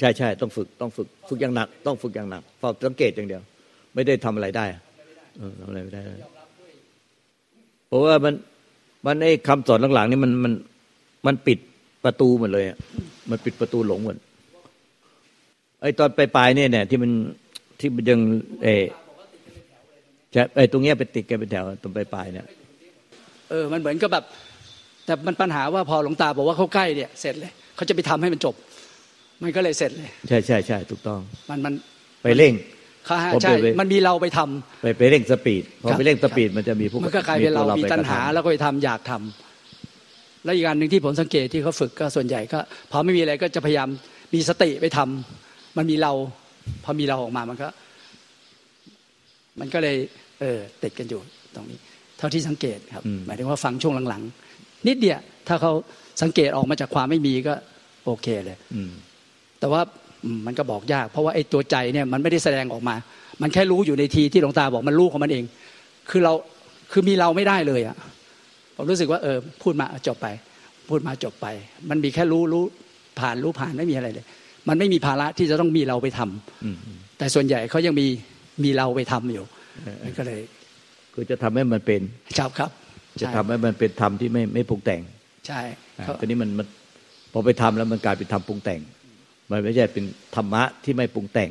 ใช่ใช่ต้องฝึกต้องฝึกฝึกอย่างหนัก ต้องฝึกอย่างหนักเฝ้าสังเกตอย่างเดียว ไม่ได้ทำอะไรได้ทำอะไรไม่ได้เพราะว่ามันมันไอ้คำสอนหลังๆนี่มันมันมันปิดประตูหมดเลยอะมันปิดประตูหลงหมดไอ้ตอนปลายๆเนี่ยเนี่ยที่มันที่มันยังเอจะไอ้ตรงเนี้ยไปติดกันเป็นแถวตรงปลายๆเนี่ยเออมันเหมือนกับแบบ แต่มันปัญหาว่าพอหลวงตาบอกว่าเขาใกล้เนี่ย เสร็จเลยเขาจะไปทำให้มันจบ มันก็เลยเสร็จเลย ใช่ใช่ใช่ถูกต้อง มันมันไปเร่งค่ะผมใช่ไปมันมีเราไปทำไปไปเร่ง speed พอครับไปเร่ง speed มันจะมีพวกมันก็กลายเป็นเราตัวมีไปตัณกระหาทำแล้วก็ไปทำอยากทำแล้วอีกอันหนึ่งที่ผมสังเกตที่เขาฝึกก็ส่วนใหญ่ก็พอไม่มีอะไรก็จะพยายามมีสติไปทำมันมีเรา พอมีเราออกมามันก็ มันก็เลย เออติดกันอยู่ตรงนี้ เท่าที่สังเกตครับอืมหมายถึงว่าฟังช่วงหลังๆนิดเดียวถ้าเขาสังเกตออกมาจากความไม่มีก็ โอเคเลยอืม แต่ว่าอืมมันก็บอกยาก เพราะว่าไอ้ตัวใจเนี่ยมันไม่ได้แสดงออกมา มันแค่รู้อยู่ในทีที่หลวงตาบอกมันรู้ของมันเอง คือเราคือมีเราไม่ได้เลยอะผมรู้สึกว่าเออพูดมาจบไป พูดมาจบไป มันมีแค่รู้รู้ผ่านรู้ผ่านไม่มีอะไรเลย มันไม่มีภาระที่จะต้องมีเราไปทำอืมแต่ส่วนใหญ่เขายังมีมีเราไปทำอยู่เออมันก็เลยคือจะทำให้มันเป็นจับครับ จะใช่ทำให้มันเป็นธรรมที่ไม่ไม่ปรุงแต่ง ใช่อ่าเขาตอนนี้มันมันพอไปทำแล้วมันกลายเป็นธรรมปรุงแต่ง มันไม่ใช่เป็นธรรมะที่ไม่ปรุงแต่ง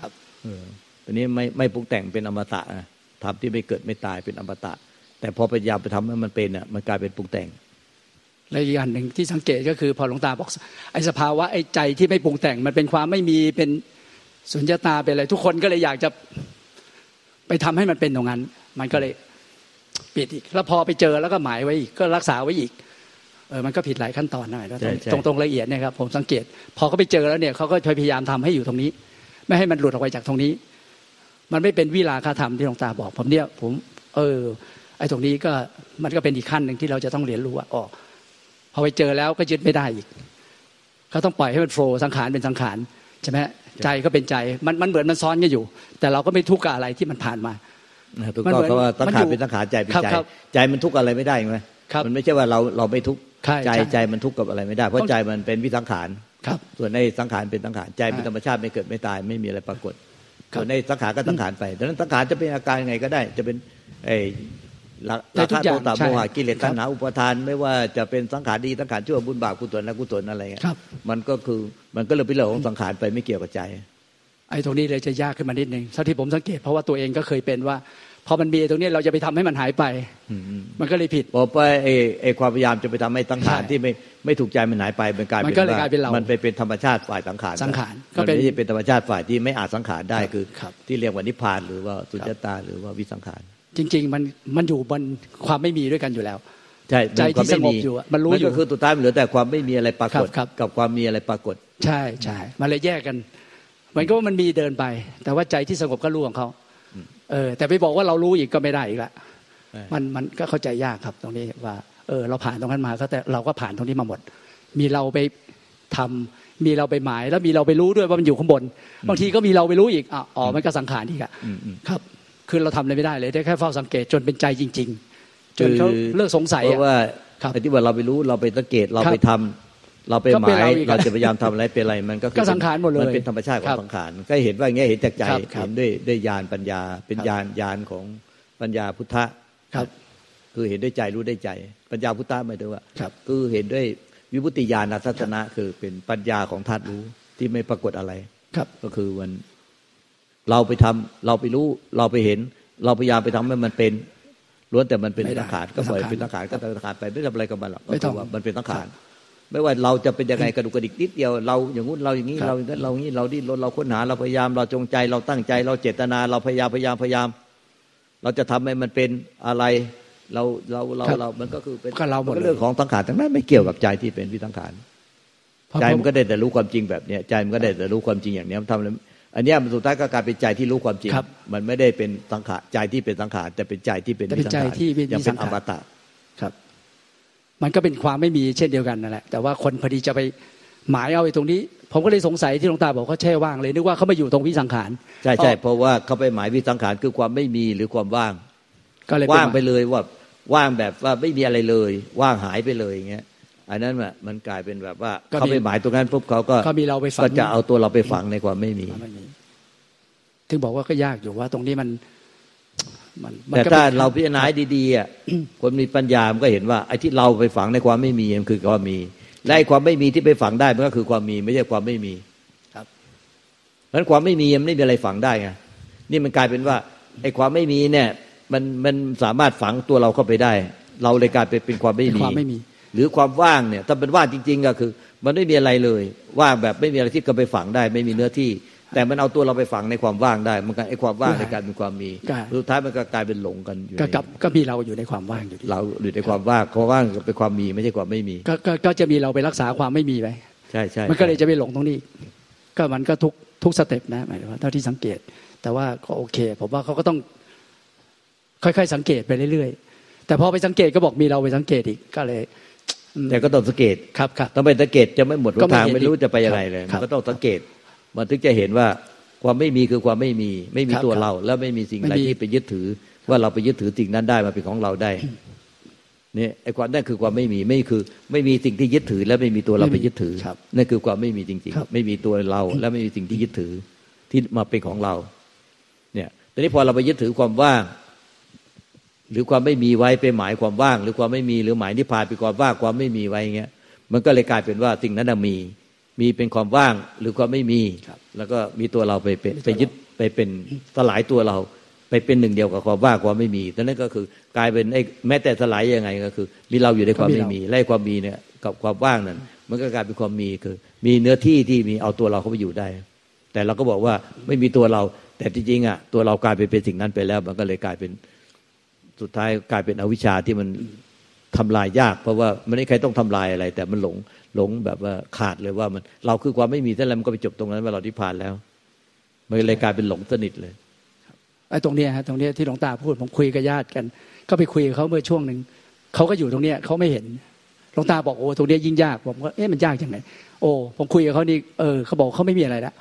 ครับเออตอนนี้ไม่ไม่ปรุงแต่งเป็นอมตะนะธรรมที่ไม่เกิดไม่ตายเป็นอมตะ แต่พอพยายามไปทำให้มันเป็นอะมันกลายเป็นปรุงแต่งและอีกอันหนึ่งที่สังเกตก็คือพอหลวงตาบอกไอ้สภาวะไอ้ใจที่ไม่ปรุงแต่งมันเป็นความไม่มีเป็นสุญญตาเป็นอะไรทุกคนก็เลยอยากจะไปทำให้มันเป็นตรงนั้น มันก็เลยปิดอีก แล้วพอไปเจอแล้วก็หมายไว้อีกก็รักษาไว้อีก เออมันก็ผิดหลายขั้นตอนหน่อยแล้วใช่ใช่ตรงตรงละเอียดเนี่ยครับผมสังเกต พอเขาไปเจอแล้วเนี่ยเขาก็พยายามทำให้อยู่ตรงนี้ ไม่ให้มันหลุดออกไปจากตรงนี้ มันไม่เป็นวิลาคาธรรมที่หลวงตาบอก ผมเนี่ยผม เออ ไอ้ตรงนี้ก็มันก็เป็นอีกขั้นหนึ่งที่เราจะต้องเรียนรู้ว่าอ๋อพอไปเจอแล้วก็ยึดไม่ได้อีกก็ต้องปล่อยให้มันโฟล์สังขารเป็นสังขารใช่ไหมใจก็เป็นใจมันมันเหมือนมันซ้อนกันอยู่ แต่เราก็ไม่ทุกข์กับอะไรที่มันผ่านมานะถูกมันต้องเหมือนเพราะว่าสังมันขารอยู่เป็นสังขารใจเป็นครับใจครับใจมันทุกข์อะไรไม่ได้ไหมครับมันไม่ใช่ว่าเราเราไม่ทุกข์ ใช่ใจใช่ใจมันทุกข์กับอะไรไม่ได้ เพราะใจมันเป็นวิสังขารครับ ส่วนในสังขารเป็นสังขารใจเป็นอ่าธรรมชาติไม่เกิดไม่ตายไม่มีอะไรปรากฏครับส่วนในสังขารก็สังขารไปดังนั้นสังขารจะเป็นอาการยังไงก็ได้ จะเป็นไอ้ราได้ราทุคะกอย่าโทงสะใช่โมหะกิเลสครัตับณหาอุปาทาน ไม่ว่าจะเป็นสังขารดีสังขารชั่วบุญบาปกุศลอกุศลอะไรเงี้ยครับมันก็คือมันก็เลยเป็นเรื่องของสังขารไปไม่เกี่ยวกับใจไอ้ตรงนี้เลยจะยากขึ้นมานิดนึงเท่าที่ผมสังเกตเพราะว่าตัวเองก็เคยเป็นว่า พอมันมีตรงนี้เราจะไปทำให้มันหายไปอืมอืมมันก็เลยผิดพอไปไอ้ไอ้ความพยายามจะไปทำให้สังขารใช่ที่ไม่ไม่ถูกใจมันหายไปมันกลายมันเป็นก็เลยว่กลายเป็นเรา มันไปเป็นธรรมชาติฝ่ายสังขารสังขารก็มันเป็นไม่ใช่เป็นธรรมชาติฝ่ายที่ไม่อาจสังขารได้ครับคือครับที่เรียกว่านิพพานหรือว่าสุญญตาหรือว่าวิสังขาร จริง ๆ มันมันอยู่บนความไม่มีด้วยกันอยู่แล้วใช่ใจที่มันความไม่สงบอยู่อะมันรู้อยู่ก็คือสุดท้ายมันเหลือแต่ความไม่มีอะไรปรากฏครับครับกับความมีอะไรปรากฏ ใช่ใช่มันเลยแยกกันเหมือนกับว่ามันมีเดินไป แต่ว่าใจที่สงบก็รู้ของเขา เออ แต่ไปบอกว่าเรารู้อีกก็ไม่ได้อีกละใช่มันมันก็เข้าใจยากครับตรงนี้ว่า เออ เราผ่านตรงนั้นมาก็แต่เราก็ผ่านตรงนี้มาหมด มีเราไปทำมีเราไปหมายแล้วมีเราไปรู้ด้วยว่ามันอยู่ข้างบนบางทีก็มีเราไปรู้อีกอะอ๋อมันก็สังขารอีกอะอืมอืมครับคือเราทำอะไรไม่ได้เลยได้แค่เฝ้าสังเกตจนเป็นใจจริง ๆ จนเขาคือเลิกสงสัยเพอะราะว่าครับไอ้ที่ว่าเราไปรู้เราไปสังเกตเราครับไปทำ เราไปก็หเป็นมายเราอีกอะเราจะพยายามทำอะไรเป็นอะไรมันก็คือก็สังขารหมดเลยมันเป็นธรรมชาติขอครังบสังขารก็เห็นว่าอย่างเงี้ยเห็นจากใจครับครับเห็นด้วยด้วยญาณปัญญา เป็นครับญาณญาณของปัญญาพุทธะครับ คือเห็นด้วยใจรู้ด้วยใจ ปัญญาพุทธะหมายถึงว่าครับคือเห็นด้วยวิมุตติญาณทัศนะคือเป็นปัญญาของธาตุรู้ที่ไม่ปรากฏอะไรครับ ก็คือมันเราไปทำเราไปรู้เราไปเห็น เราพยายามไปทำให้มันเป็นล้วนแต่มันเป็นไม่ได้สังขารก็ปล่อยสังขารเป็นสังขารก็เป็นสังขารไปไม่ทำอะไรกับมันหรอกก็ไม่ต้คือองว่ามันเป็นสังขารครับ ไม่ว่าเราจะเป็นยังไงกระดุกกระดิกนิดเดียวเราอย่างงู้นเราอย่างนี้ครับเราอย่างนั้นเราอย่างนี้เราดิ้นรนเราค้นหาเราพยายามเราจงใจเราตั้งใจ เราเจตนา เราพยายามพยายามพยายาม เราจะทำให้มันเป็นอะไร เราเราเราครับเรามันก็คือเป็นก็เราหมดเลยเรื่องของสังขารทั้งนั้นไม่เกี่ยวกับใจที่เป็นวิสังขารเพราะใจผมมันก็ได้แต่รู้ความจริงแบบเนี้ยใจมันก็ได้แต่รู้ความจริงอย่างเนี้ยมันทำอะไรอันเนี้ยมันสุดท้ายก็กลายเป็นใจที่รู้ความจริงครับมันไม่ได้เป็นสังขารใจที่เป็นสังขารแต่เป็นใจที่เป็นแต่เป็นวิสังขารใจที่เป็นยังวิสัเป็นงอขารมตะครับ มันก็เป็นความไม่มีเช่นเดียวกันนั่นแหละแต่ว่าคนพอดีจะไปหมายเอาไอ้ตรงนี้ ผมก็เลยสงสัยที่หลวงตาบอกเขาแช่ว่างเลยนึกว่าเขามาอยู่ตรงวิสังขารใช่ใช่อ๋อเพราะว่าเขาไปหมายวิสังขารคือความไม่มีหรือความว่าง ก็เลยว่างไปหมยเลยว่าว่างแบบว่าไม่มีอะไรเลย ว่างหายไปเลยอย่างเงี้ยอันนั้นน่ะมันกลายเป็นแบบว่าก็มีเขาไปหมายตรงนั้นปุ๊บเขาก็ก็มีเราไปฝังก็จะเอาตัวเราไปฝังในความไม่มีไม่มีถึงบอกว่าก็ยากอยู่ว่าตรงนี้มันมันมัน แต่ก็ถ้าป็นเราพิจารณาให้ดีๆอะคนมีปัญญามันก็เห็นว่าไอ้ที่เราไปฝังในความไม่มีมันคือความมีและไอ้ความไม่มีที่ไปฝังได้มันก็คือความมีไม่ใช่ความไม่มีครับเพราะฉะนั้นความไม่มีมันไม่มีอะไรฝังได้ไงนี่มันกลายเป็นว่าไอ้ความไม่มีเนี่ย มันมันสามารถฝังตัวเราเข้าไปได้ เราเลยกลายเป็นเป็นความไม่เป็นมีความไม่มี หรือความว่างเนี่ย ถ้าเป็นว่างจริง ๆ ก็คือ มันไม่มีอะไรเลย ว่างแบบไม่มีอะไรที่จะไปฝังได้ ไม่มีเนื้อที่ แต่มันเอาตัวเราไปฝังในความว่างได้ มันก็ไอ้ความว่างในการเป็นความมีก็สุดท้ายมันก็กลายเป็นหลงกันอยู่ก็ในกับก็มีเราอยู่ในความว่างอยู่ดีเราอยู่ในความว่างความว่างเป็นความมีไม่ใช่ความไม่มีก็ก็ก็จะมีเราไปรักษาความไม่มีไปใช่ใช่มันก็เลยจะไปหลงตรงนี้ ก็มันก็ทุกทุกสเต็ปนะหมายถึงว่าเท่าที่สังเกต แต่ว่าก็โอเค ผมว่าเขาก็ต้อง ค่อยๆ สังเกตไปเรื่อยๆ แต่พอไปสังเกตก็บอกมีเราไปสังเกตอีกก็เลยอืมแต่ก็ต้องสังเกตครับครับต้องไปสังเกตจะไม่หมดหนก็ไม่ทางเห็นไม่รู้อีกจะไปยังไงเลยครัมับนก็ต้องสังเกต มันถึงจะเห็นว่าความไม่มีคือความไม่มี ไม่มีครับตัวครับเรา แล้วไม่มีสิ่งอะไรไม่มีที่ไปยึดถือ ว่าเราไปยึดถือสิ่งนั้นได้มาเป็นของเราได้เนี่ยไอ้ความนั่นคือความไม่มีไม่คือ ไม่มีสิ่งที่ยึดถือ และไม่มีตัวเราไปยึดถือครับนั่นคือความไม่มีจริงครับๆไม่มีตัวเรา และไม่มีสิ่งที่ยึดถือที่มาเป็นของเรา เนี่ยแต่นี้พอเราไปยึดถือความว่าง หรือความไม่มีไว้ไปหมายความว่าง หรือความไม่มีหรือหมายนิพพานเป็นความว่างความไม่มีไว้อย่างเงี้ยมันก็เลยกลายเป็นว่าสิ่งนั้นนะมี มีเป็นความว่างหรือความไม่มีครับแล้วก็มีตัวเราไปเป็นไปยึดไปเป็นสลายตัวเรา ไปเป็นหนึ่งเดียวกับความว่างความไม่มีดังนั้นก็คือกลายเป็นไอ้แม้แต่สลายยังไงก็คือมีเราอยู่ในความไม่มีและไอ้ความมีเนี่ยกับความว่างนั้น มันก็กลายเป็นความมีคือ มีเนื้อที่ที่มีเอาตัวเราเข้าไปอยู่ได้ แต่เราก็บอกว่าไม่มีตัวเรา แต่จริงๆอะตัวเรากลายไปเป็นสิ่งนั้นไปแล้ว มันก็เลยกลายเป็นสุดท้ายกลายเป็นอวิชชาที่มันทำลายยาก เพราะว่ามันไม่ใครต้องทำลายอะไร แต่มันหลง หลงแบบว่าขาดเลยว่ามันเราคือความไม่มีท่านแล้วมันก็ไปจบตรงนั้นว่าเราที่ผ่านแล้วมันเลยกลายเป็นหลงสนิทเลยไอ้ตรงเนี้ยฮะตรงเนี้ยที่หลวงตาพูดผมคุยกับญาติกัน ก็ไปคุยกับเขาเมื่อช่วงหนึ่งเขาก็อยู่ตรงเนี้ยเขาไม่เห็นหลวงตาบอกโอ้ตรงเนี้ยยิ่งยากผมก็เอ๊ะมันยากยังไงโอ้ผมคุยกับเขานี่เออเขาบอกเขาไม่มีอะไรละ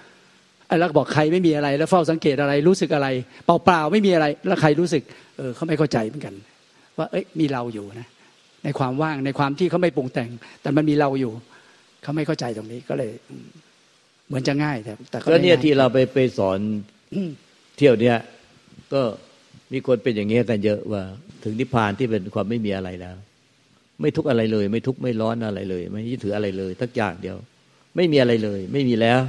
ไอ้แล้วก็บอกใครไม่มีอะไร แล้วเฝ้าสังเกตอะไรรู้สึกอะไร เปล่าๆไม่มีอะไร แล้วใครรู้สึก เออเขาไม่เข้าใจเหมือนกัน ว่าเอ้ยมีเราอยู่นะ ในความว่างในความที่เขาไม่ปรุงแต่ง แต่มันมีเราอยู่เขาไม่เข้าใจตรงนี้ก็เลยอืมเหมือนจะง่ายแต่แต่ก็เนี่ยไม่ง่าที่เราไปไปสอนอืมเที่ยวเนี้ยก็มีคนเป็นอย่างเงี้ยกันเยอะว่า ถึงนิพพานที่เป็นความไม่มีอะไรแล้ว ไม่ทุกข์อะไรเลย ไม่ทุกข์ไม่ร้อนอะไรเลย ไม่ยึดถืออะไรเลยทักอย่างเดียว ไม่มีอะไรเลย ไม่มีแล้ว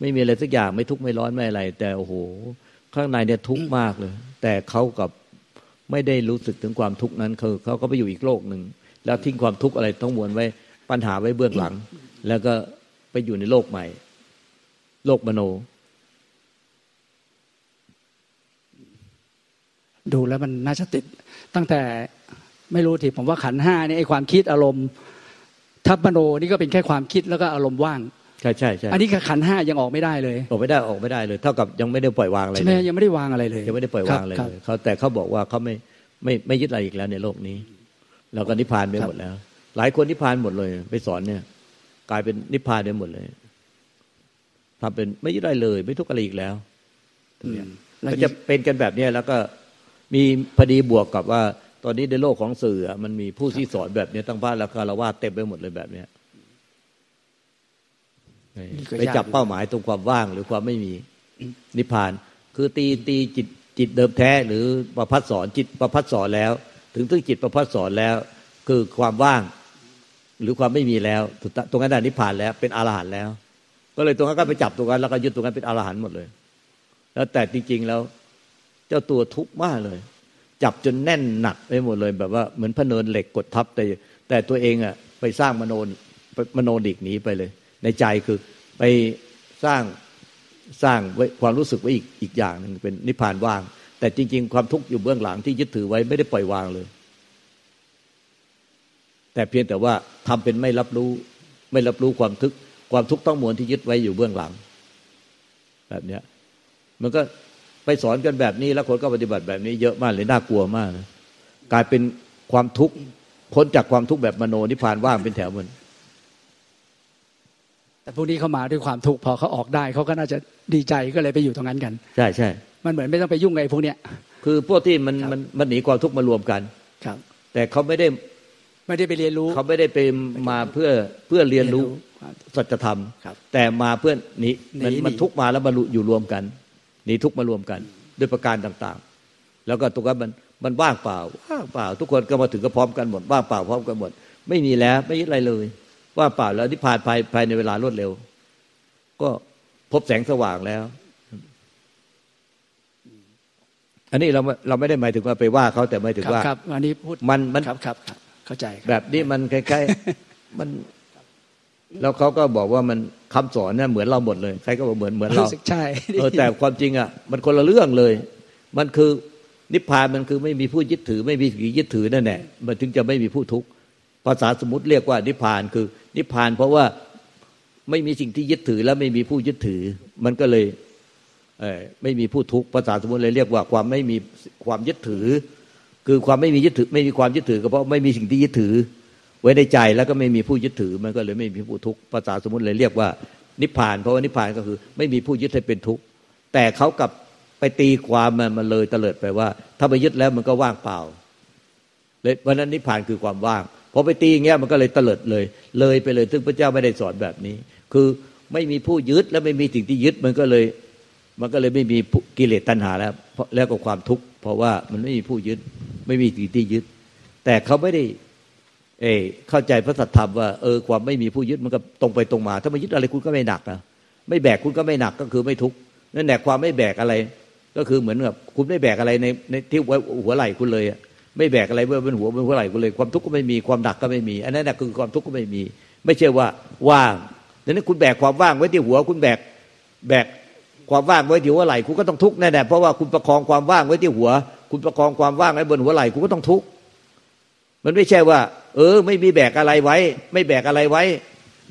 ไม่มีอะไรสักอย่าง ไม่ทุกข์ไม่ร้อนไม่อะไร แต่โอ้โห ข้างในเนี่ยทุกข์มากเลย แต่เขากับ ไม่ได้รู้สึกถึงความทุกข์นั้นคือเขาก็ไปอยู่อีกโลกหนึ่งแล้วทิ้งความทุกข์อะไรทั้งมวลไว้ปัญหาไว้เบื้องหลัง แล้วก็ไปอยู่ในโลกใหม่ โลกมโน ดูแล้วมันน่าจะติด ตั้งแต่ไม่รู้ทีผมว่าขันห้านี่ไอความคิดอารมณ์ ทัพมโนนี่ก็เป็นแค่ความคิดแล้วก็อารมณ์ว่าง ช่ใช่ใช่อันนี้คือขันธ์ห้ายังออกไม่ได้เลย ออกไม่ได้ออกไม่ได้เลย เท่ากับยังไม่ได้ปล่อยวางอะไรใช่ไหมเลยยังไม่ได้วางอะไรเลยยังไม่ได้ปล่อยวางอะไรคบเลยเขาแต่เขาบอกว่าเขาไม่ไม่ไม่ยึดอะไรอีกแล้วในโลกนี้เราก็นิพพานไปครับหมดแล้ว หลายคนนิพพานหมดเลย ไปสอนเนี่ย กลายเป็นนิพพานไปหมดเลยทำเป็นไม่ยึดอะไรเลย ไม่ทุกข์อะไรอีกแล้วอืมแล้วก็จะเป็นกันแบบเนี้ยแล้วก็มีพอดีบวกกับว่า ตอนนี้ในโลกของสื่ออะมันมีผู้ที่สอนแบบเนี้ยตั้งพระราคารวาสเต็มไปหมดเลยแบบเนี้ยนี่ก็ ไปยากจับเป้าหมายตรงความว่างหรือความไม่มีนิพพาน คือตีตีจิตจิตเดิมแท้หรือประพัดสอนจิตประพัดสอนแล้ว ถึงถึงจิตประพัดสอนแล้ว คือความว่างหรือความไม่มีแล้วสุดท้ายตรงนั้นได้นิพพานแล้วเป็นอรหันต์แล้ว ก็เลยตรงนั้นก็ไปจับตรงนั้นแล้วก็ยึดตรงนั้นเป็นอรหันต์หมดเลย แล้วแต่จริงๆแล้ว เจ้าตัวทุกข์มากเลย จับจนแน่นหนักไปหมดเลย แบบว่าเหมือนพะเนินเหล็กกดทับแต่แต่ตัวเองอะไปสร้างมโนไปมโนดิกหนีไปเลย ในใจคือไปสร้างสร้างไว้ความรู้สึกไว้อีกอีกอย่างหนึ่งเป็นนิพพานว่าง แต่จริง ๆ ความทุกข์อยู่เบื้องหลังที่ยึดถือไว้ไม่ได้ปล่อยวางเลย แต่เพียงแต่ว่าทำเป็นไม่รับรู้ไม่รับรู้ความทุกข์ความทุกข์ต้องมวลที่ยึดไว้อยู่เบื้องหลัง แบบเนี้ยมันก็ไปสอนกันแบบนี้แล้วคนก็ปฏิบัติแบบนี้เยอะมากเลยน่ากลัวมากนะกลายเป็นความทุกข์พ้นจากความทุกข์แบบมโนนิพพานว่างเป็นแถวมัน แต่พวกนี้เขามาด้วยความทุกข์พอเขาออกได้เขาก็น่าจะดีใจก็เลยไปอยู่ตรงนั้นกัน ใช่ใช่มันเหมือนไม่ต้องไปยุ่งกับไอ้พวกเนี้ยคือพวกที่มันครับมันมันหนีความทุกข์มารวมกันครับ แต่เขาไม่ได้ไม่ได้ไปเรียนรู้เขาไม่ได้ไปมาเพื่อเพื่อเรียนรู้ครับสัจธรรมครับแต่มาเพื่อหนีหนีมันหนีมันทุกข์มาแล้วมาอยู่รวมกันหนีทุกข์มารวมกันด้วยประการต่างๆ แล้วก็ตรงนั้นมันมันว่างเปล่าว่างเปล่า ทุกคนก็มาถึงก็พร้อมกันหมดว่างเปล่าพร้อมกันหมด ไม่มีแล้วไม่ยึดอะไรเลย ว่างเปล่าแล้วนิพพานภายภายในเวลารวดเร็ว ก็พบแสงสว่างแล้ว อันนี้เราเราไม่ได้หมายถึงว่าไปว่าเขาแต่หมายถึงครับว่าครับอันนี้พูดมันมันครับครับครับเข้าใจครับแบบนี้มันคล้ายๆมัน แล้วเขาก็บอกว่ามันคำสอนเนี่ยเหมือนเราหมดเลยใครก็บอกเหมือนเหมือนเรารู้สึกใช่เออแต่ความจริงอะ มันคนละเรื่องเลย มันคือนิพพานมันคือไม่มีผู้ยึดถือ ไม่มีสิ่งยึดถือนั่นแหละมันถึงจะไม่มีผู้ทุกข์ภาษาสมมติเรียกว่านิพพานคือ นิพพานเพราะว่าไม่มีสิ่งที่ยึดถือและไม่มีผู้ยึดถือ มันก็เลยเไม่มีผู้ทุกข์ภาษาสมมติเลยเรียกว่าความไม่มีความยึดถือ คือความไม่มียึดถือ ไม่มีความยึดถือก็เพราะไม่มีสิ่งที่ยึดถือ ไว้ในใจแล้วก็ไม่มีผู้ยึดถือ มันก็เลยไม่มีผู้ทุกข์ภาษาสมมติเลยเรียกว่า นิพพาน เพราะว่านิพพานก็คือ ไม่มีผู้ยึดให้เป็นทุกข์แต่เขากลับไปตีความมันมันเลยเตลิดไปว่า ถ้าไปยึดแล้วมันก็ว่างเปล่าเลยเพราะนั้นนิพพานคือความว่าง พอไปตีอย่างเงี้ยมันก็เลยเตลิดเลย เลยไปเลยซึ่งพระเจ้าไม่ได้สอนแบบนี้ คือไม่มีผู้ยึดและไม่มีสิ่งที่ยึดมันก็เลย มันก็เลยไม่มีกิเลสตัณหาแล้วแล้วก็ความทุกข์เพราะว่ามันไม่มีผู้ยึด ไม่มีสิ่งที่ยึด แต่เขาไม่ได้ เออเข้าใจพระสัทธรรมว่าเออความไม่มีผู้ยึดมันก็ตรงไปตรงมา ถ้าไม่ยึดอะไรคุณก็ไม่หนักนะไม่แบกคุณก็ไม่หนักก็คือไม่ทุกข์นั่นแหละความไม่แบกอะไร ก็คือเหมือนกับคุณไม่แบกอะไรในในที่หัวไหล่คุณเลยอะ ไม่แบกอะไรบนหัวบนหัวไหล่คุณเลย ความทุกข์ก็ไม่มีความหนักก็ไม่มี อันนั้นแหะคือความทุกข์ก็ไม่มี ไม่ใช่ว่าว่างดังนั้นคุณแบกความว่างไว้ที่หัว คุณแบกแบกความว่างไว้ที่หัวไหล่คุณก็ต้องทุกข์แน่ๆเพราะว่าคุณประคองความว่างไว้ที่หัว คุณประคองความว่างไว้บนหัวไหล่คุณก็ต้องทุกข์มันไม่ใช่ว่า เออ ไม่มีแบกอะไรไว้ ไม่แบกอะไรไว้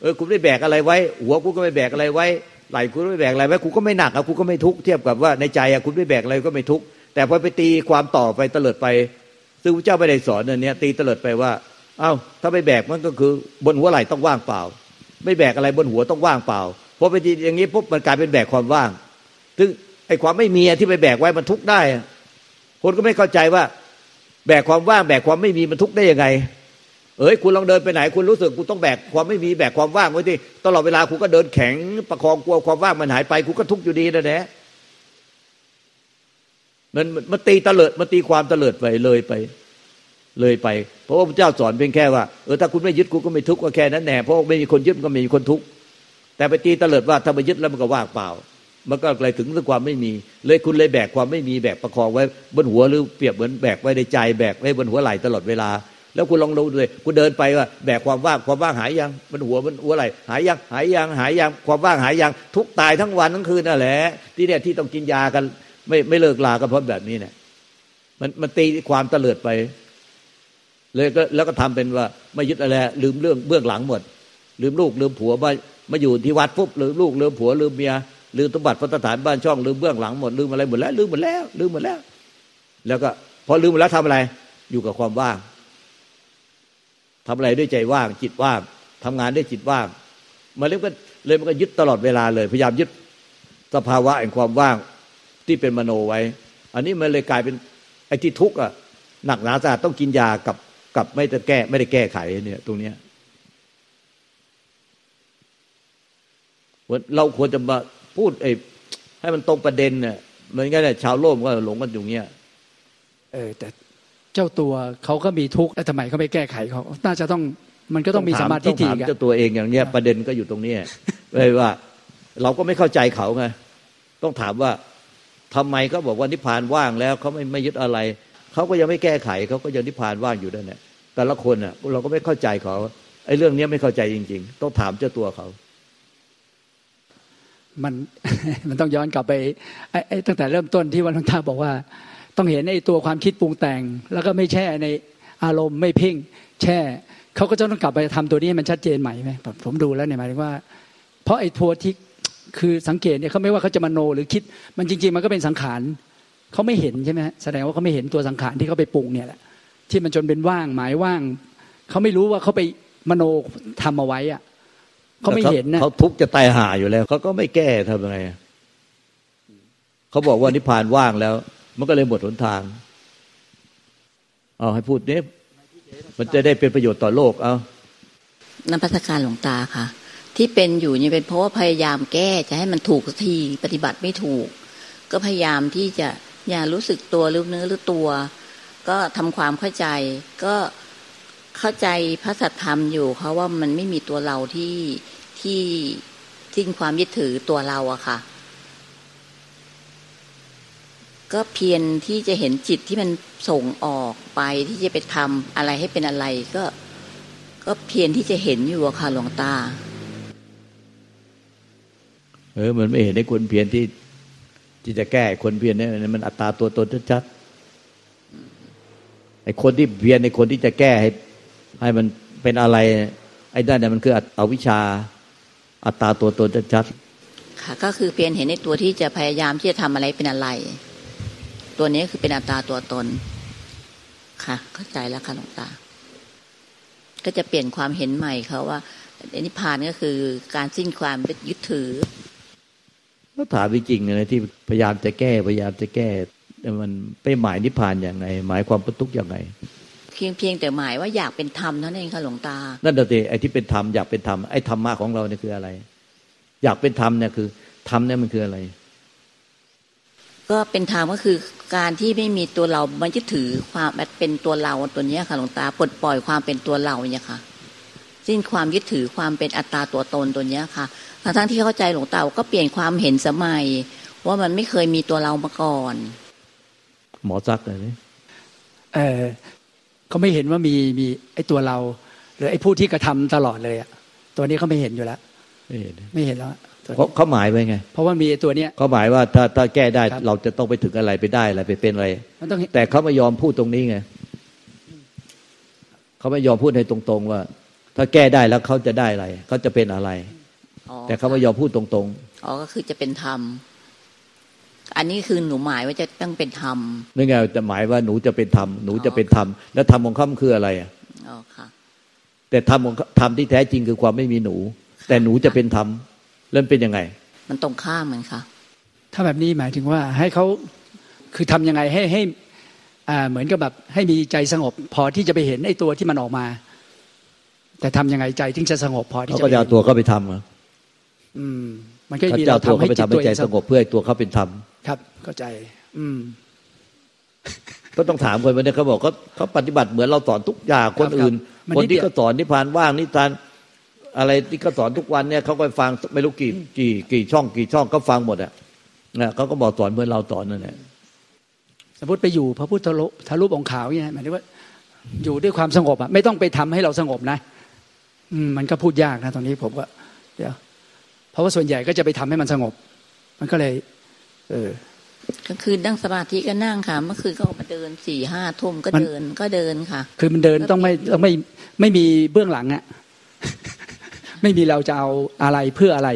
เออคุณไม่แบกอะไรไว้ หัวคุณก็ไม่แบกอะไรไว้ไหล่คุณไม่แบกอะไรไว้คุณก็ไม่หนักอะคุณก็ไม่ทุกข์เทียบกับว่าในใจอะคุณไม่แบกอะไรก็ไม่ทุกข์แต่พอไปตีความต่อไปเตลิดไป ซึ่งพระเจ้าไม่ได้สอนอันเนี้ยตีเตลิดไปว่า เอ้าถ้าไม่แบกมันก็คือบนหัวไหล่ต้องว่างเปล่า ไม่แบกอะไรบนหัวต้องว่างเปล่าพอไปตีอย่างนี้ปุ๊บมันกลายเป็นแบกความว่าง ซึ่งไอ้ความไม่มีที่ไปแบกไว้มันทุกข์ได้ คนก็ไม่เข้าใจว่า แบกความว่างแบกความไม่มีมันทุกข์ได้ยังไง เอ้ยคุณลองเดินไปไหน คุณรู้สึกคุณต้องแบกความไม่มีแบกความว่างไว้ที่ตลอดเวลาคุณก็เดินแข็งประคองกลัวความว่างมันหายไปคุณก็ทุกข์อยู่ดีนะแหละ มันมันตีเตลิดมันตีความเตลิดไปเลยไป เลยไป เพราะว่าพระเจ้าสอนเพียงแค่ว่าเออถ้าคุณไม่ยึดคุณก็ไม่ทุกข์ก็แค่นั้นแน่เพราะไม่มีคนยึดก็ไม่มีคนทุกข์แต่ไปตีเตลิดว่าถ้าไปยึดแล้วมันก็ว่างเปล่า มันก็เลยถึงเรื่องความไม่มี เลยคุณเลยแบกความไม่มีแบกประคองไว้บนหัวหรือเปรียบเหมือนแบกไว้ในใจแบกไว้บนหัวไหล่ตลอดเวลา แล้วคุณลองดูเลยคุณเดินไปว่าแบกความว่างความว่างหายยังบนหัวบนหัวไหล่หายยังหายยังหายยังความว่างหายยังทุกตายทั้งวันทั้งคืนนั่นแหละที่เนี่ยที่ต้องกินยากัน ไม่ไม่เลิกลากันเพราะแบบนี้เนี่ย มันมันตีความเลิดไป เลยก็แล้วก็ทำเป็นว่า ไม่ยึดอะไร ลืมเรื่องเบื้องหลังหมด ลืมลูกลืมผัวมามาอยู่ที่วัดปุ๊บลืมลูกลืมผัวลืมเมียลืมสมบัติพัฒฐานบ้านช่องลืมเบื้องหลังหมดลืมอะไรหมดแล้วลืมหมดแล้วลืมหมดแล้ว แล้วก็พอลืมหมดแล้วทำอะไร อยู่กับความว่างทำอะไรด้วยใจว่าง จิตว่างทำงานด้วยจิตว่างมันเลยก็เลยมันก็ยึดตลอดเวลาเลย พยายามยึดสภาวะแห่งความว่าง ที่เป็นมโนไว้ อันนี้มันเลยกลายเป็นไอ้ที่ทุกข์อะหนักหนาสาหัสต้องกินยากับกับไม่ได้แก้ไม่ได้แก้ไขเนี่ย ตรงเนี้ยเราควรจะมาพูดไอ้ให้มันตรงประเด็นเนี่ยเหมือนกันเนี่ยชาวโลกก็หลงกันอยู่เงี้ยเออแต่เจ้าตัวเขาก็มีทุกข์แล้วทำไมเขาไม่แก้ไขเขาน่าจะต้องมันก็ต้องมีสมาธิต้องถี่ถามกันเจ้าตัวเองอย่างเนี้ยประเด็นก็อยู่ตรงเนี้ยเลยว่า เราก็ไม่เข้าใจเขาไงต้องถามว่า ทำไมเขาบอกว่านิพพานว่างแล้วเขาไม่ไม่ยึดอะไรเขาก็ยังไม่แก้ไขเขาก็ยังนิพพานว่างอยู่นั่นแหละแต่ละคนอะ เราก็ไม่เข้าใจเขาไอ้เรื่องนี้ไม่เข้าใจจริง ๆ ต้องถามเจ้าตัวเขา มันมันต้องย้อนกลับไปไอ้ตั้งแต่เริ่มต้นที่วันหลวงตาบอกว่า ต้องเห็นไอ้ตัวความคิดปรุงแต่ง แล้วก็ไม่แช่ในอารมณ์ไม่เพ่ง แช่เขาก็จะต้องกลับไปทำตัวนี้ให้มันชัดเจนใหม่ไหมผมผมดูแล้วเนี่ยหมายถึงว่า เพราะไอ้ทัวที่ คือสังเกตเนี่ยเขาไม่ว่าเขาจะมโนหรือคิด มันจริง ๆ มันก็เป็นสังขารเขาไม่เห็นใช่ไหมฮะแสดงว่าเขาไม่เห็นตัวสังขารที่เขาไปปรุงเนี่ยแหละที่มันจนเป็นว่างหมายว่างเขาไม่รู้ว่าเขาไปมโนทำเอาไว้อะเขาไม่เห็นนะเขาทุกข์จะตายห่าอยู่แล้วเขาก็ไม่แก้ทำยังไงเขาบอกว่านิพพานว่างแล้ว มันก็เลยหมดหนทางเอาให้พูดเนี้ยมันจะได้เป็นประโยชน์ต่อโลกเอาน้ำพัฒการหลวงตาค่ะ ที่เป็นอยู่นี่เป็นเพราะว่าพยายามแก้จะให้มันถูกทีปฏิบัติไม่ถูก ก็พยายามที่จะอย่ารู้สึกตัวรู้เนื้อรู้ตัว ก็ทำความเข้าใจ ก็เข้าใจพระสัทธรรมอยู่เขาว่ามันไม่มีตัวเราที่ที่ทิ้งความยึดถือตัวเราอะค่ะ ก็เพียรที่จะเห็นจิตที่มันส่งออกไปที่จะไปทำอะไรให้เป็นอะไรก็ ก็เพียรที่จะเห็นอยู่อะค่ะหลวงตา เออมันไม่เห็นได้คนเพียรที่ที่จะแก้คนเพียรเนี่ยมันอัตตาตัวตนชัดๆไอ้คนที่เพียรในคนที่จะแก้ให้ ให้มันเป็นอะไร ไอ้ด้านเนี่ยมันคืออวิชชา อัตตาตัวตนชัดค่ะ ก็คือเพียรเห็นในตัวที่จะพยายามที่จะทำอะไรเป็นอะไร ตัวนี้คือเป็นอัตตาตัวตน ค่ะ เข้าใจแล้วค่ะหลวงตา ก็จะเปลี่ยนความเห็นใหม่เขาว่านิพพานก็คือการสิ้นความยึดถือ ก็ถามจริงๆนะที่พยายามจะแก้พยายามจะแก้ แต่มันไปหมายนิพพานอย่างไง หมายความพ้นทุกข์อย่างไงเพียงเพียงแต่หมายว่าอยากเป็นธรรมเท่านั้นเองค่ะหลวงตา นั่นเองไอ้ที่เป็นธรรมอยากเป็นธรรมไอ้ธรรมะของเราเนี่ยคืออะไร อยากเป็นธรรมเนี่ยคือธรรมเนี่ยมันคืออะไร ก็เป็นธรรมก็คือการที่ไม่มีตัวเรามันยึดถือความเป็นตัวเราตัวเนี้ยค่ะหลวงตาปลดปล่อยความเป็นตัวเราเนี่ยค่ะ สิ้นความยึดถือความเป็นอัตตาตัวตนตัวเนี้ยค่ะทั้งทั้งที่เข้าใจหลวงตาก็เปลี่ยนความเห็นสมัย ว่ามันไม่เคยมีตัวเรามาก่อน หมอซักเลยนี่เออเขาไม่เห็นว่ามีมีไอ้ตัวเรา หรือไอ้ผู้ที่กระทำตลอดเลยอะตัวนี้เขาไม่เห็นอยู่แล้ว ไม่เห็นไม่เห็นแล้วอะตัวเขาเขาหมายไว้ไง เพราะว่ามีไอ้ตัวเนี้ยเขาหมายว่าถ้าถ้าแก้ได้ครับเราจะต้องไปถึงอะไรไปได้อะไรไปเป็นอะไรมันต้องเห็นแต่เขาไม่ยอมพูดตรงนี้ไงเขาไม่ยอมพูดให้ตรง ๆ ว่า ถ้าแก้ได้แล้วเขาจะได้อะไรเขาจะเป็นอะไรอ๋อแต่เขาไม่ยอมพูดตรงอ๋อก็คือจะเป็นธรรมอันนี้คือหนูหมายว่าจะต้องเป็นธรรมๆนี่ไงแต่หมายว่าหนูจะเป็นธรรมหนูจะเป็นธรรมแล้วธรรมของเขามันคืออะไรอะอ๋อค่ะ แต่ธรรมของเขาธรรมที่แท้จริงคือความไม่มีหนู แต่หนูจะเป็นธรรมแล้วมันเป็นยังไง มันตรงข้ามเหมือนค่ะ ถ้าแบบนี้หมายถึงว่าให้เขาคือทำยังไงให้ให้อ่าเหมือนกับแบบให้มีใจสงบ พอที่จะไปเห็นไอ้ตัวที่มันออกมา แต่ทำยังไงใจถึงจะสงบพอที่เขาจะก็จะเอาตัวเขาไปทำอะอืม มันก็เขามีจะเราเอาตัวทำให้เขาไปจิตทำตัวให้ใจเองสงบเพื่อให้ตัวเขาเป็นธรรมครับเข้าใจ อืม ก็ต้องถามคนวันนี้เขาบอกเขาเขาปฏิบัติเหมือนเราสอนทุกอย่างคนอื่นครับมันคนนิดที่เดียวเขาสอนนิพพานว่างนิทานอะไรที่เขาสอนทุกวันเนี่ยเขาก็ฟังไม่รู้กี่กี่กี่ช่องกี่ช่องก็ฟังหมดอะนะเขาก็บอกสอนเหมือนเราสอนนั่นแหละสมมติไปอยู่พระพุทธรูปทรูปองค์ขาวเนี่ยหมายถึงว่า อยู่ด้วยความสงบอะไม่ต้องไปทำให้เราสงบนะอื มมันก็พูดยากนะตรงนี้ผมก็เดี๋ยวเพราะว่าส่วนใหญ่ก็จะไปทำให้มันสงบ มันก็เลย เออกลางคืนนั่งสมาธิก็นั่งค่ะเมื่อคืนก็ออกมาเดินสี่ห้าทุ่มก็มันเดินก็เดินค่ะ คือมันเดินต้องไม่ต้องไม่ไม่มีเบื้องหลังอะไม่มีเราจะเอาอะไรเพื่ออะไร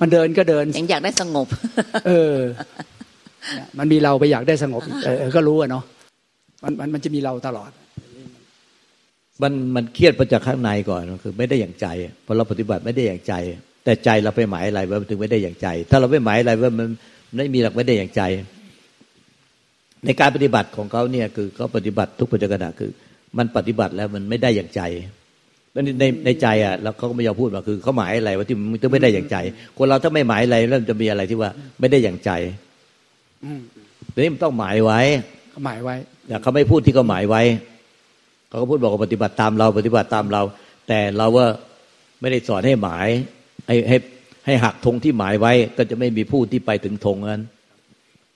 มันเดินก็เดินยังอยากได้สงบ เออเนี่ยมันมีเราไปอยากได้สงบอีกเออเออก็รู้อะเนาะมันมันมันจะมีเราตลอด มันมันเครียดมาจากข้างในก่อนคือ ไม่ได้อย่างใจพอเราปฏิบัติไม่ได้อย่างใจ แต่ใจเราไปหมายอะไรไว้มันถึงไม่ได้อย่างใจ ถ้าเราไม่หมายอะไรไว้มันไม่มีหลักไม่ได้อย่างใจ ในการปฏิบัติของเขาเนี่ยคือเขาปฏิบัติทุกปัจจุบันคือ มันปฏิบัติแล้วมันไม่ได้อย่างใจแล้วในในในใจอะแล้วเขาก็ไม่ยอมพูดมาคือเขาหมายอะไรว่าที่มันจะไม่ได้อย่างใจ คนเราถ้าไม่หมายอะไรแล้วมันจะมีอะไรที่ว่าไม่ได้อย่างใจอืมทีนี้มันต้องหมายไว้ก็หมายไว้แต่เขาไม่พูดที่เขาหมายไว้ เขาก็พูดบอกว่าปฏิบัติตามเราปฏิบัติตามเรา แต่เราว่าไม่ได้สอนให้หมายให้ให้ให้หักธงที่หมายไว้ ก็จะไม่มีผู้ที่ไปถึงธงนั้น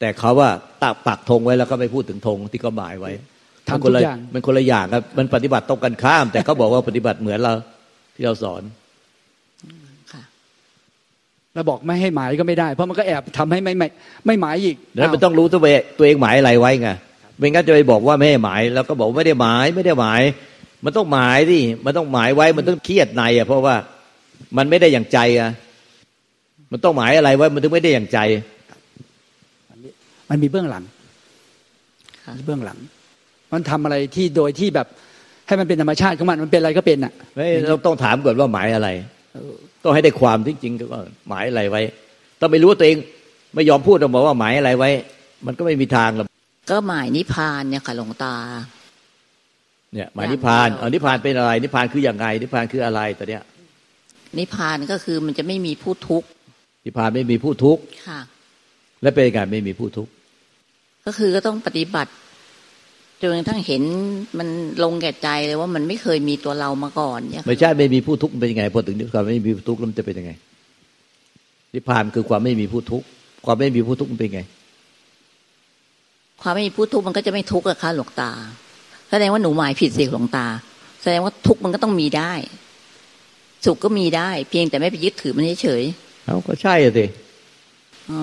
แต่เขาว่าตักปักธงไว้แล้วก็ไม่พูดถึงธงที่เขาหมายไว้ทำมันคทุนกละอย่างมันคนละอย่างครับมันปฏิบัติตรงกันข้าม แต่เขาบอกว่าปฏิบัติเหมือนเราที่เราสอนค่ะแล้วบอกไม่ให้หมายก็ไม่ได้ เพราะมันก็แอบทำให้ไม่ไม่ไม่หมายอีกแล้วมันอ้าวต้องรู้ตัวเองตัวเองหมายอะไรไว้ไง ไม่งั้นจะไปบอกว่าไม่ให้หมาย แล้วก็บอกไม่ได้หมายไม่ได้หมาย มันต้องหมายดิมันต้องหมายไว้มันต้องเครียดในอะเพราะว่ามันไม่ได้อย่างใจอะมันต้องหมายอะไรไว้มันถึงไม่ได้อย่างใจ มันมีเบื้องหลังค่ะมีเบื้องหลัง มันทำอะไรที่โดยที่แบบให้มันเป็นธรรมชาติของมันมันเป็นอะไรก็เป็นอะไม่เราต้องถามก่อนว่าหมายอะไรต้องให้ได้ความที่จริงก็หมายอะไรไว้ ต้องไม่รู้ว่าตัวเองไม่ยอมพูดต้องบอกว่าหมายอะไรไว้ มันก็ไม่มีทางหรอก ก็หมายนิพพานเนี่ยค่ะหลวงตา เนี่ยหมายนิพพานเอานิพพานเป็นอะไร นิพพานคืออย่างไง นิพพานคืออะไรตัวเนี้ย นิพพานก็คือมันจะไม่มีผู้ทุกข์นิพพานไม่มีผู้ทุกข์ค่ะ และเป็นการไม่มีผู้ทุกข์ก็คือก็ต้องปฏิบัติจนกระทั่งเห็นมันลงแก่ใจเลยว่ามันไม่เคยมีตัวเรามาก่อนเนี่ยค่ะไม่ใช่ไม่มีผู้ทุกข์มันเป็นยังไงพอถึงนิพพานไม่มีผู้ทุกข์แล้วมันจะเป็นยังไงนิพพานคือความไม่มีผู้ทุกข์ความไม่มีผู้ทุกข์มันเป็นไง ความไม่มีผู้ทุกข์มันก็จะไม่ทุกข์อะค่ะหลวงตา แสดงว่าหนูหมายผิดสิหลวงตา แสดงว่าทุกข์มันก็ต้องมีได้ สุขก็มีได้ เพียงแต่ไม่ไปยึดถือมันเฉยเอาก็ใช่อะสิๆอ๋อ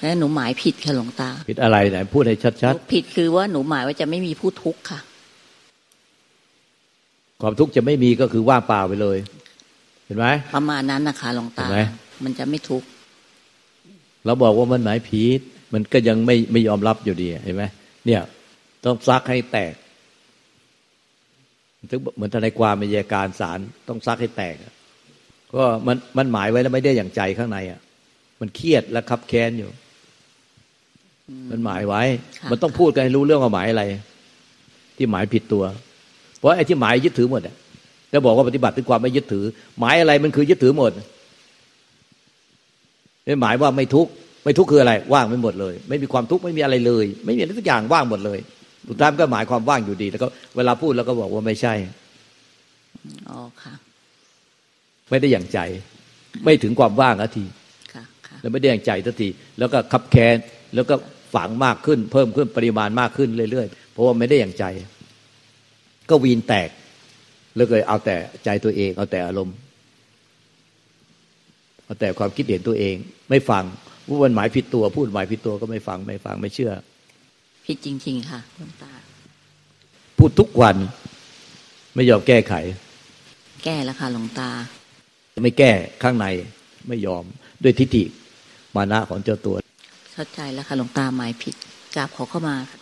แล้วหนูหมายผิดค่ะหลวงตา ผิดอะไรไหนพูดให้ชัดหนูผิดคือว่าหนูหมายว่าจะไม่มีผู้ทุกข์ค่ะๆความทุกข์จะไม่มีก็คือว่างเปล่าไปเลย เห็นไหมประมาณนั้นนะคะหลวงตาเห็นไหมมันจะไม่ทุกข์เราบอกว่ามันหมายผิด มันก็ยังไม่ไม่ยอมรับอยู่ดีเห็นไหมเนี่ย ต้องซักให้แตกถึงเหมือนทนายความมียการศาลต้องซักให้แตกอะก็มันมันหมายไว้แล้วไม่ได้อย่างใจข้างในอะ มันเครียดและคับแค้นอยู่ มันหมายไว้ค่ะมันต้องพูดกันให้รู้เรื่องว่าหมายอะไร ที่หมายผิดตัว เพราะไอ้ที่หมายยึดถือหมดอะแล้วบอกว่าปฏิบัติด้วยความไม่ยึดถือ หมายอะไรมันคือยึดถือหมดไม่หมายว่าไม่ทุกข์ ไม่ทุกข์คืออะไร ว่างไม่หมดเลย ไม่มีความทุกข์ไม่มีอะไรเลย ไม่มีอะไรทุกอย่างว่างหมดเลยสุดท้ายมันก็หมายความว่างอยู่ดี แล้วก็เวลาพูดแล้วก็บอกว่าไม่ใช่อ๋อค่ะ ไม่ได้อย่างใจ ไม่ถึงความว่างสักทีค่ะค่ะแล้วไม่ได้อย่างใจสักทีแล้วก็คับแค้นแล้วก็ฝังมากขึ้น เพิ่มขึ้นปริมาณมากขึ้นเรื่อยๆเพราะว่าไม่ได้อย่างใจ ก็วีนแตกแล้วเลยเอาแต่ใจตัวเอง เอาแต่อารมณ์เอาแต่ความคิดเห็นตัวเอง ไม่ฟัง พูดวันหมายผิดตัว พูดหมายผิดตัวก็ไม่ฟังไม่ฟังไม่เชื่อ ผิดจริง ๆ ค่ะหลวงตา พูดทุกวัน ไม่ยอมแก้ไข แก้แล้วค่ะหลวงตา ไม่แก้ข้างในไม่ยอมด้วยทิฏฐิมานะของเจ้าตัว เข้าใจแล้วค่ะหลวงตาหมายผิดกราบขอเข้ามาค่ะ